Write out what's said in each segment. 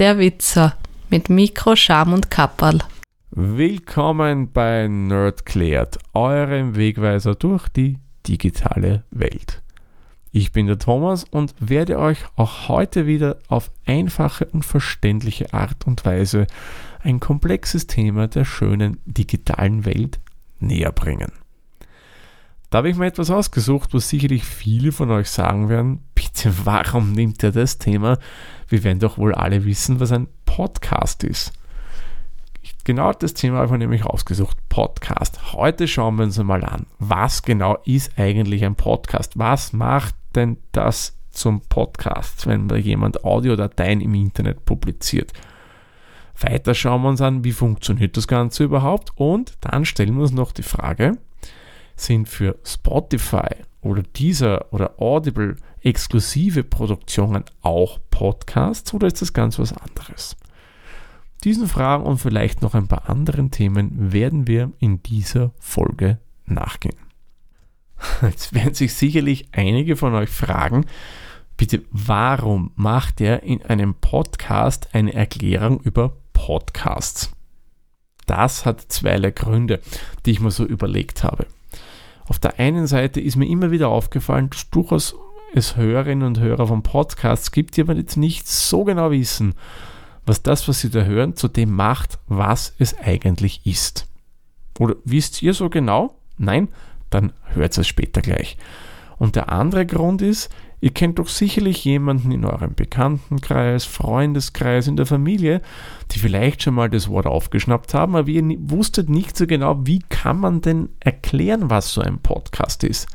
der Witzer mit Mikro, Scham und Kapperl. Willkommen bei Nerdklärt, eurem Wegweiser durch die digitale Welt. Ich bin der Thomas und werde euch auch heute wieder auf einfache und verständliche Art und Weise ein komplexes Thema der schönen digitalen Welt näher bringen. Da habe ich mir etwas ausgesucht, was sicherlich viele von euch sagen werden, bitte warum nimmt er das Thema? Wir werden doch wohl alle wissen, was ein Podcast ist. Genau das Thema habe ich mir nämlich ausgesucht, Podcast. Heute schauen wir uns mal an, was genau ist eigentlich ein Podcast? Was macht denn das zum Podcast, wenn da jemand Audiodateien im Internet publiziert? Weiter schauen wir uns an, wie funktioniert das Ganze überhaupt und dann stellen wir uns noch die Frage, sind für Spotify oder dieser oder Audible exklusive Produktionen auch Podcasts oder ist das ganz was anderes? Diesen Fragen und vielleicht noch ein paar anderen Themen werden wir in dieser Folge nachgehen. Jetzt werden sich sicherlich einige von euch fragen, bitte, warum macht er in einem Podcast eine Erklärung über Podcasts? Das hat zweierlei Gründe, die ich mir so überlegt habe. Auf der einen Seite ist mir immer wieder aufgefallen, dass durchaus es Hörerinnen und Hörer von Podcasts gibt, die aber jetzt nicht so genau wissen, was das, was sie da hören, zu dem macht, was es eigentlich ist. Oder wisst ihr so genau? Nein? Dann hört es später gleich. Und der andere Grund ist, ihr kennt doch sicherlich jemanden in eurem Bekanntenkreis, Freundeskreis, in der Familie, die vielleicht schon mal das Wort aufgeschnappt haben, aber ihr wusstet nicht so genau, wie kann man denn erklären, was so ein Podcast ist.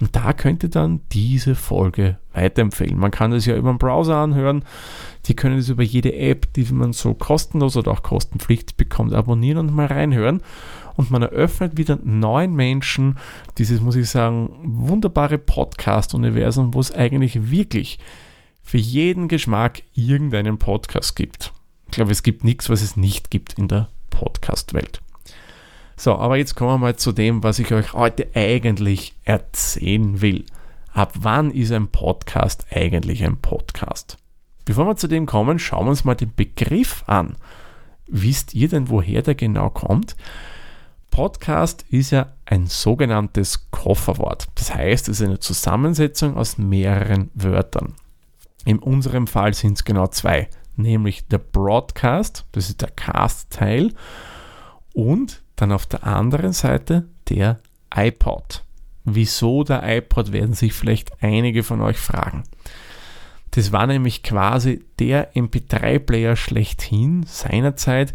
Und da könnt ihr dann diese Folge weiterempfehlen. Man kann es ja über den Browser anhören. Die können es über jede App, die man so kostenlos oder auch kostenpflichtig bekommt, abonnieren und mal reinhören und man eröffnet wieder neuen Menschen dieses, muss ich sagen, wunderbare Podcast-Universum, wo es eigentlich wirklich für jeden Geschmack irgendeinen Podcast gibt. Ich glaube, es gibt nichts, was es nicht gibt in der Podcast-Welt. So, aber jetzt kommen wir mal zu dem, was ich euch heute eigentlich erzählen will. Ab wann ist ein Podcast eigentlich ein Podcast? Bevor wir zu dem kommen, schauen wir uns mal den Begriff an. Wisst ihr denn, woher der genau kommt? Podcast ist ja ein sogenanntes Kofferwort. Das heißt, es ist eine Zusammensetzung aus mehreren Wörtern. In unserem Fall sind es genau zwei, nämlich der Broadcast, das ist der Cast-Teil, und dann auf der anderen Seite der iPod. Wieso der iPod, werden sich vielleicht einige von euch fragen. Das war nämlich quasi der MP3-Player schlechthin seinerzeit,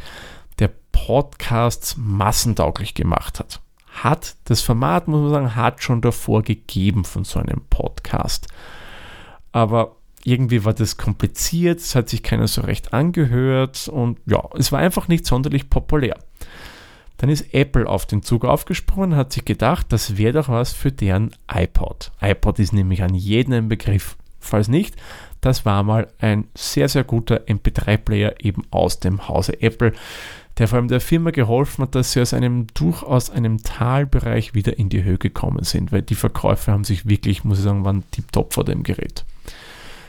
Podcasts massentauglich gemacht hat. Hat das Format, muss man sagen, hat schon davor gegeben von so einem Podcast. Aber irgendwie war das kompliziert, es hat sich keiner so recht angehört und ja, es war einfach nicht sonderlich populär. Dann ist Apple auf den Zug aufgesprungen, hat sich gedacht, das wäre doch was für deren iPod. iPod ist nämlich an jeden ein Begriff. Falls nicht, das war mal ein sehr, sehr guter MP3-Player eben aus dem Hause Apple, der vor allem der Firma geholfen hat, dass sie aus einem durchaus einem Talbereich wieder in die Höhe gekommen sind, weil die Verkäufe haben sich wirklich, muss ich sagen, waren tiptop vor dem Gerät.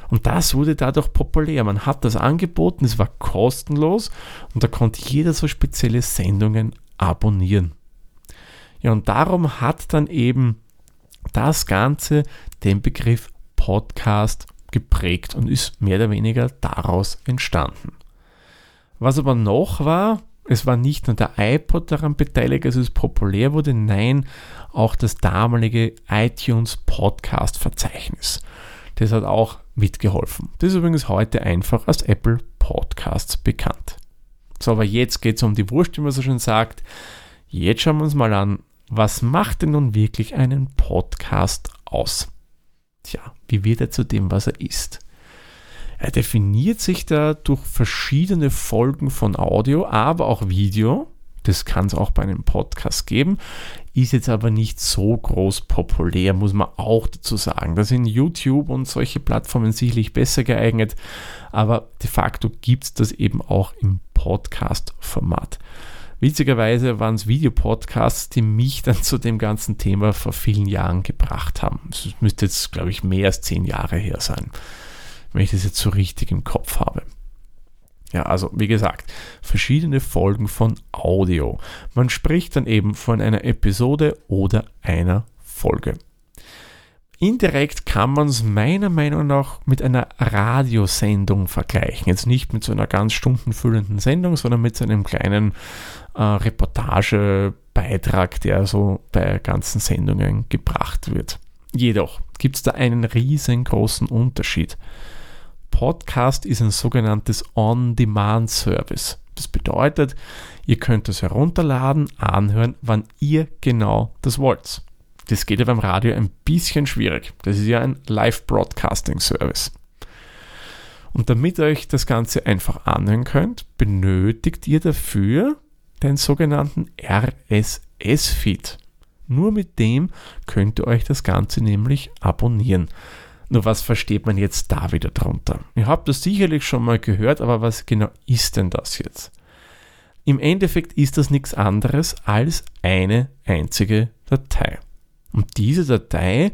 Und das wurde dadurch populär. Man hat das angeboten, es war kostenlos und da konnte jeder so spezielle Sendungen abonnieren. Ja, und darum hat dann eben das Ganze den Begriff Podcast geprägt und ist mehr oder weniger daraus entstanden. Was aber noch war, es war nicht nur der iPod daran beteiligt, als es populär wurde, nein, auch das damalige iTunes Podcast Verzeichnis. Das hat auch mitgeholfen. Das ist übrigens heute einfach als Apple Podcasts bekannt. So, aber jetzt geht es um die Wurst, wie man so schön sagt. Jetzt schauen wir uns mal an, was macht denn nun wirklich einen Podcast aus? Tja, wie wird er zu dem, was er ist? Er definiert sich da durch verschiedene Folgen von Audio, aber auch Video. Das kann es auch bei einem Podcast geben, ist jetzt aber nicht so groß populär, muss man auch dazu sagen. Da sind YouTube und solche Plattformen sicherlich besser geeignet, aber de facto gibt es das eben auch im Podcast-Format. Witzigerweise waren es Videopodcasts, die mich dann zu dem ganzen Thema vor vielen Jahren gebracht haben. Es müsste jetzt, glaube ich, mehr als zehn Jahre her sein wenn ich das jetzt so richtig im Kopf habe. Ja, also wie gesagt, verschiedene Folgen von Audio. Man spricht dann eben von einer Episode oder einer Folge. Indirekt kann man es meiner Meinung nach mit einer Radiosendung vergleichen. Jetzt nicht mit so einer ganz stundenfüllenden Sendung, sondern mit so einem kleinen äh, Reportagebeitrag, der so bei ganzen Sendungen gebracht wird. Jedoch gibt es da einen riesengroßen Unterschied. Podcast ist ein sogenanntes On-Demand-Service. Das bedeutet, ihr könnt es herunterladen, anhören, wann ihr genau das wollt. Das geht ja beim Radio ein bisschen schwierig. Das ist ja ein Live-Broadcasting-Service. Und damit ihr euch das Ganze einfach anhören könnt, benötigt ihr dafür den sogenannten RSS-Feed. Nur mit dem könnt ihr euch das Ganze nämlich abonnieren. Nur was versteht man jetzt da wieder drunter? Ihr habt das sicherlich schon mal gehört, aber was genau ist denn das jetzt? Im Endeffekt ist das nichts anderes als eine einzige Datei. Und diese Datei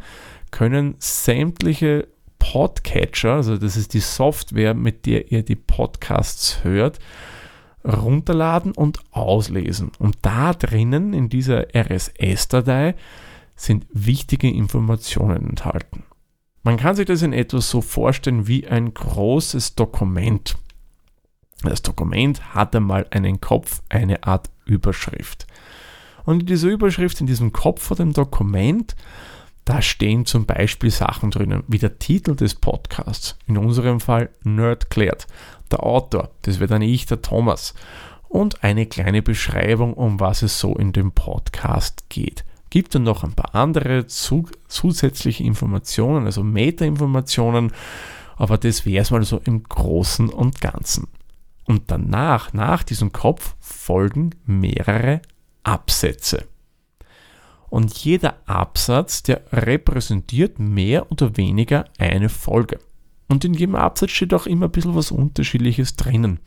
können sämtliche Podcatcher, also das ist die Software, mit der ihr die Podcasts hört, runterladen und auslesen. Und da drinnen in dieser RSS-Datei sind wichtige Informationen enthalten. Man kann sich das in etwas so vorstellen wie ein großes Dokument. Das Dokument hat einmal einen Kopf, eine Art Überschrift. Und in dieser Überschrift, in diesem Kopf vor dem Dokument, da stehen zum Beispiel Sachen drinnen, wie der Titel des Podcasts. In unserem Fall Nerd klärt. Der Autor, das wird dann ich, der Thomas. Und eine kleine Beschreibung, um was es so in dem Podcast geht. Gibt dann noch ein paar andere zu, zusätzliche Informationen, also Meta-Informationen, aber das wäre es mal so im Großen und Ganzen. Und danach, nach diesem Kopf, folgen mehrere Absätze. Und jeder Absatz, der repräsentiert mehr oder weniger eine Folge. Und in jedem Absatz steht auch immer ein bisschen was Unterschiedliches drinnen.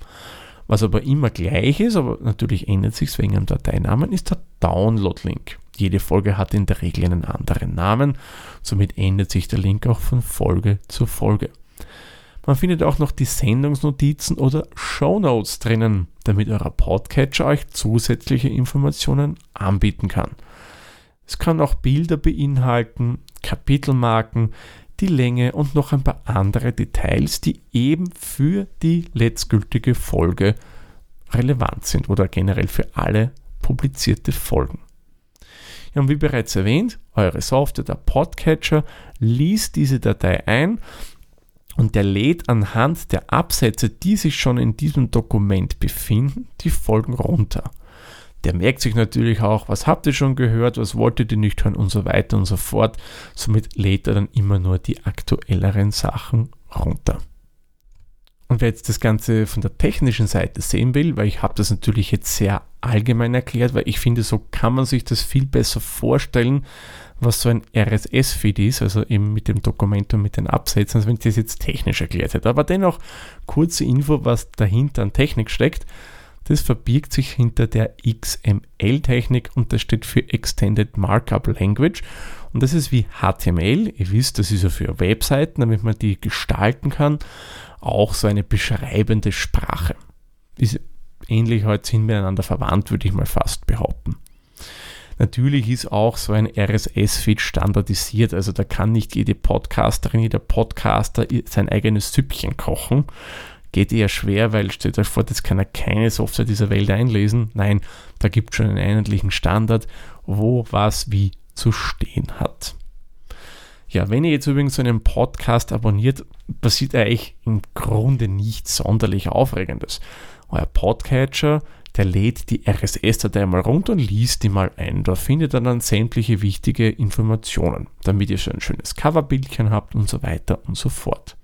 Was aber immer gleich ist, aber natürlich ändert sich wegen dem Dateinamen, ist der Download-Link. Jede Folge hat in der Regel einen anderen Namen, somit ändert sich der Link auch von Folge zu Folge. Man findet auch noch die Sendungsnotizen oder Shownotes drinnen, damit euer Podcatcher euch zusätzliche Informationen anbieten kann. Es kann auch Bilder beinhalten, Kapitelmarken, die Länge und noch ein paar andere Details, die eben für die letztgültige Folge relevant sind oder generell für alle publizierte Folgen. Ja, und wie bereits erwähnt, eure Software, der Podcatcher, liest diese Datei ein und der lädt anhand der Absätze, die sich schon in diesem Dokument befinden, die Folgen runter. Der merkt sich natürlich auch, was habt ihr schon gehört, was wolltet ihr nicht hören und so weiter und so fort. Somit lädt er dann immer nur die aktuelleren Sachen runter. Und wer jetzt das Ganze von der technischen Seite sehen will, weil ich habe das natürlich jetzt sehr allgemein erklärt, weil ich finde, so kann man sich das viel besser vorstellen, was so ein RSS-Feed ist, also eben mit dem Dokument und mit den Absätzen, als wenn ich das jetzt technisch erklärt hätte. Aber dennoch kurze Info, was dahinter an Technik steckt. Das verbirgt sich hinter der XML-Technik und das steht für Extended Markup Language. Und das ist wie HTML. Ihr wisst, das ist ja für Webseiten, damit man die gestalten kann, auch so eine beschreibende Sprache. Ist ähnlich heute sind miteinander verwandt, würde ich mal fast behaupten. Natürlich ist auch so ein RSS-Feed standardisiert, also da kann nicht jede Podcasterin, jeder Podcaster sein eigenes Süppchen kochen. Geht eher schwer, weil stellt euch vor, das kann ja keine Software dieser Welt einlesen. Nein, da gibt es schon einen einheitlichen Standard, wo was wie zu stehen hat. Ja, wenn ihr jetzt übrigens so einen Podcast abonniert, passiert eigentlich im Grunde nichts sonderlich Aufregendes. Euer Podcatcher der lädt die RSS-Datei mal runter und liest die mal ein. Da findet er dann sämtliche wichtige Informationen, damit ihr so ein schönes Coverbildchen habt und so weiter und so fort.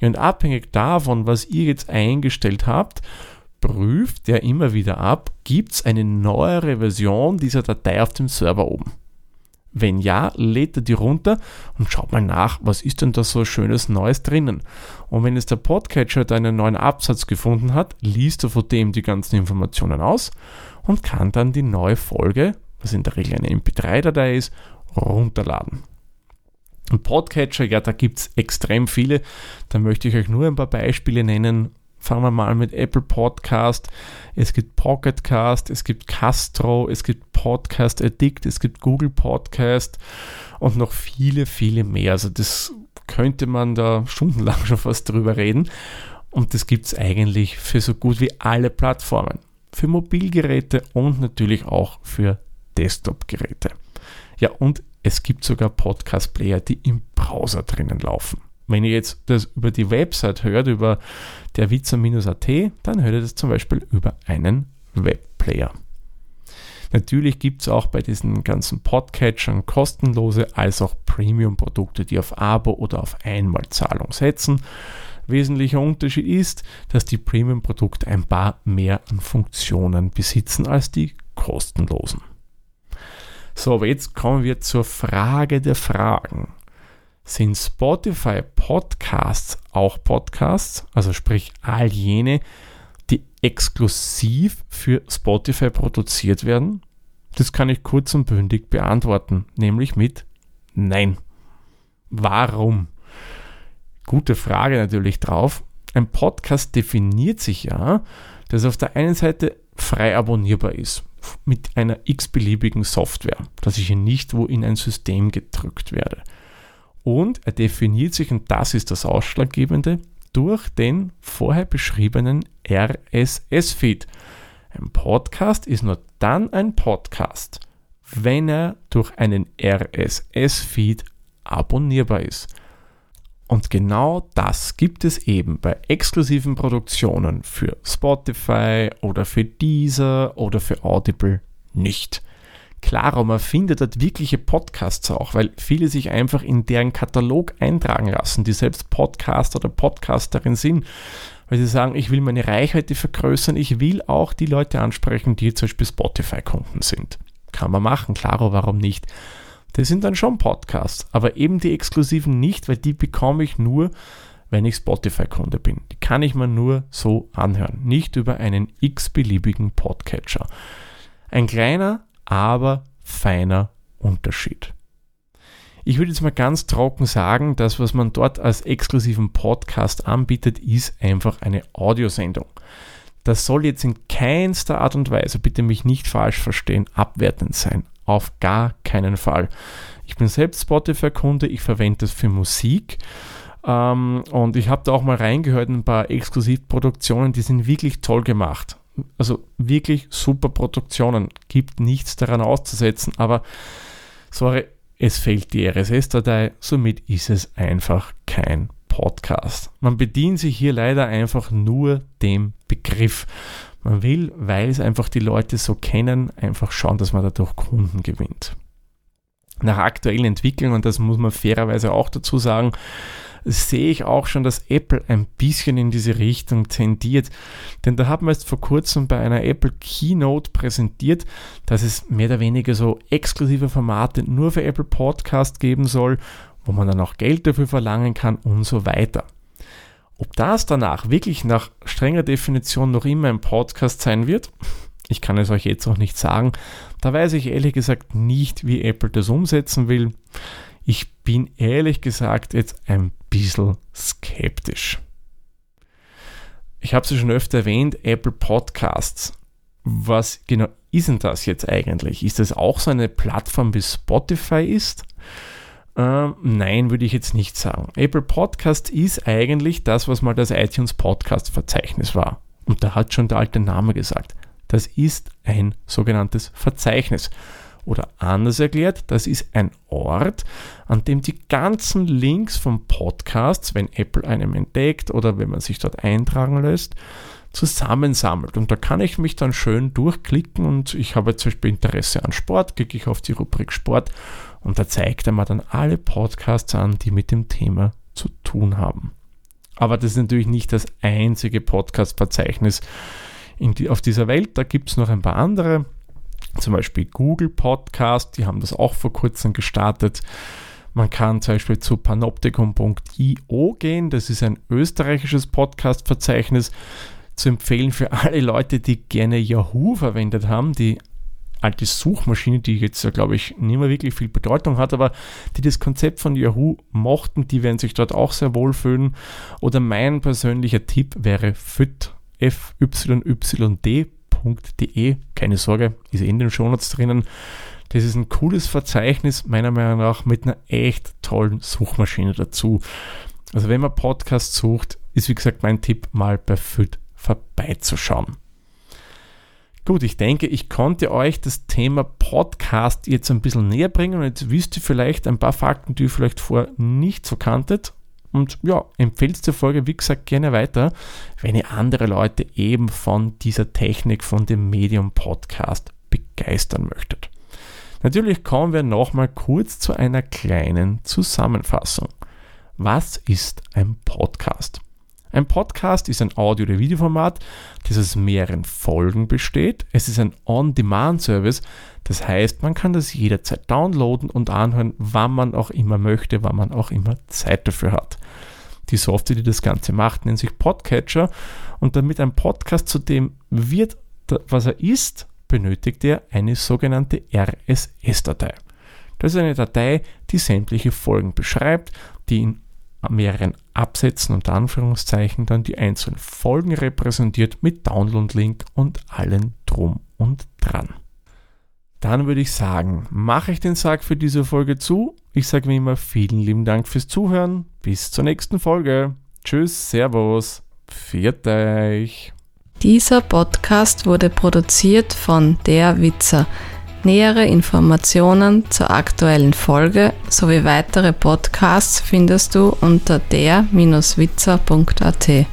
Und abhängig davon, was ihr jetzt eingestellt habt, prüft er immer wieder ab, gibt es eine neuere Version dieser Datei auf dem Server oben. Wenn ja, lädt er die runter und schaut mal nach, was ist denn da so schönes Neues drinnen. Und wenn es der Podcatcher einen neuen Absatz gefunden hat, liest er von dem die ganzen Informationen aus und kann dann die neue Folge, was in der Regel eine MP3-Datei ist, runterladen. Ein Podcatcher, ja, da gibt es extrem viele. Da möchte ich euch nur ein paar Beispiele nennen. Fangen wir mal mit Apple Podcast, es gibt Pocket Cast, es gibt Castro, es gibt Podcast Addict, es gibt Google Podcast und noch viele, viele mehr. Also das könnte man da stundenlang schon fast drüber reden. Und das gibt es eigentlich für so gut wie alle Plattformen. Für Mobilgeräte und natürlich auch für Desktop-Geräte. Ja, und es gibt sogar Podcast-Player, die im Browser drinnen laufen. Wenn ihr jetzt das über die Website hört, über der Witzer-at, dann hört ihr das zum Beispiel über einen Webplayer. Natürlich gibt es auch bei diesen ganzen Podcatchern kostenlose als auch Premium-Produkte, die auf Abo oder auf Einmalzahlung setzen. Wesentlicher Unterschied ist, dass die Premium-Produkte ein paar mehr an Funktionen besitzen als die kostenlosen. So, aber jetzt kommen wir zur Frage der Fragen. Sind Spotify Podcasts auch Podcasts? Also sprich all jene, die exklusiv für Spotify produziert werden? Das kann ich kurz und bündig beantworten, nämlich mit Nein. Warum? Gute Frage natürlich drauf. Ein Podcast definiert sich ja, dass auf der einen Seite frei abonnierbar ist mit einer x-beliebigen Software, dass ich hier nicht wo in ein System gedrückt werde. Und er definiert sich, und das ist das Ausschlaggebende, durch den vorher beschriebenen RSS-Feed. Ein Podcast ist nur dann ein Podcast, wenn er durch einen RSS-Feed abonnierbar ist. Und genau das gibt es eben bei exklusiven Produktionen für Spotify oder für Deezer oder für Audible nicht. Klar, man findet dort wirkliche Podcasts auch, weil viele sich einfach in deren Katalog eintragen lassen, die selbst Podcaster oder Podcasterin sind, weil sie sagen, ich will meine Reichweite vergrößern, ich will auch die Leute ansprechen, die zum Beispiel Spotify-Kunden sind. Kann man machen, klaro, warum nicht? Das sind dann schon Podcasts, aber eben die exklusiven nicht, weil die bekomme ich nur, wenn ich Spotify-Kunde bin. Die kann ich mir nur so anhören, nicht über einen x-beliebigen Podcatcher. Ein kleiner, aber feiner Unterschied. Ich würde jetzt mal ganz trocken sagen, das, was man dort als exklusiven Podcast anbietet, ist einfach eine Audiosendung. Das soll jetzt in keinster Art und Weise, bitte mich nicht falsch verstehen, abwertend sein. Auf gar keinen Fall. Ich bin selbst Spotify-Kunde, ich verwende das für Musik. Ähm, und ich habe da auch mal reingehört in ein paar Exklusivproduktionen, die sind wirklich toll gemacht. Also wirklich super Produktionen. Gibt nichts daran auszusetzen, aber sorry, es fehlt die RSS-Datei, somit ist es einfach kein Podcast. Man bedient sich hier leider einfach nur dem Begriff. Man will, weil es einfach die Leute so kennen, einfach schauen, dass man dadurch Kunden gewinnt. Nach aktuellen Entwicklungen, und das muss man fairerweise auch dazu sagen, sehe ich auch schon, dass Apple ein bisschen in diese Richtung tendiert. Denn da haben wir jetzt vor kurzem bei einer Apple Keynote präsentiert, dass es mehr oder weniger so exklusive Formate nur für Apple Podcast geben soll, wo man dann auch Geld dafür verlangen kann und so weiter. Ob das danach wirklich nach strenger Definition noch immer ein Podcast sein wird, ich kann es euch jetzt auch nicht sagen. Da weiß ich ehrlich gesagt nicht, wie Apple das umsetzen will. Ich bin ehrlich gesagt jetzt ein bisschen skeptisch. Ich habe es schon öfter erwähnt, Apple Podcasts. Was genau ist denn das jetzt eigentlich? Ist das auch so eine Plattform wie Spotify ist? Ähm, nein, würde ich jetzt nicht sagen. Apple Podcast ist eigentlich das, was mal das iTunes Podcast Verzeichnis war. Und da hat schon der alte Name gesagt. Das ist ein sogenanntes Verzeichnis. Oder anders erklärt, das ist ein Ort, an dem die ganzen Links von Podcasts, wenn Apple einem entdeckt oder wenn man sich dort eintragen lässt, zusammensammelt. Und da kann ich mich dann schön durchklicken und ich habe zum Beispiel Interesse an Sport, klicke ich auf die Rubrik Sport und da zeigt er mir dann alle Podcasts an, die mit dem Thema zu tun haben. Aber das ist natürlich nicht das einzige Podcast-Verzeichnis die, auf dieser Welt. Da gibt es noch ein paar andere, zum Beispiel Google Podcast, die haben das auch vor kurzem gestartet. Man kann zum Beispiel zu panoptikum.io gehen, das ist ein österreichisches Podcast-Verzeichnis zu empfehlen für alle Leute, die gerne Yahoo verwendet haben, die alte Suchmaschine, die jetzt, glaube ich, nicht mehr wirklich viel Bedeutung hat, aber die das Konzept von Yahoo mochten, die werden sich dort auch sehr wohlfühlen. Oder mein persönlicher Tipp wäre FYD, fyyd.de. Keine Sorge, ist eh in den Shownotes drinnen. Das ist ein cooles Verzeichnis, meiner Meinung nach, mit einer echt tollen Suchmaschine dazu. Also wenn man Podcast sucht, ist wie gesagt mein Tipp, mal bei FYD vorbeizuschauen. Gut, ich denke, ich konnte euch das Thema Podcast jetzt ein bisschen näher bringen und jetzt wisst ihr vielleicht ein paar Fakten, die ihr vielleicht vorher nicht so kanntet. Und ja, empfehlt die Folge, wie gesagt, gerne weiter, wenn ihr andere Leute eben von dieser Technik, von dem Medium Podcast begeistern möchtet. Natürlich kommen wir nochmal kurz zu einer kleinen Zusammenfassung. Was ist ein Podcast? Ein Podcast ist ein Audio- oder Videoformat, das aus mehreren Folgen besteht. Es ist ein On-Demand-Service, das heißt, man kann das jederzeit downloaden und anhören, wann man auch immer möchte, wann man auch immer Zeit dafür hat. Die Software, die das Ganze macht, nennt sich Podcatcher und damit ein Podcast zu dem wird, was er ist, benötigt er eine sogenannte RSS-Datei. Das ist eine Datei, die sämtliche Folgen beschreibt, die in mehreren Absätzen und Anführungszeichen dann die einzelnen Folgen repräsentiert mit Download-Link und allen drum und dran. Dann würde ich sagen, mache ich den Sack für diese Folge zu. Ich sage wie immer vielen lieben Dank fürs Zuhören. Bis zur nächsten Folge. Tschüss, Servus, viert euch. Dieser Podcast wurde produziert von Der Witzer Nähere Informationen zur aktuellen Folge sowie weitere Podcasts findest du unter der-witzer.at.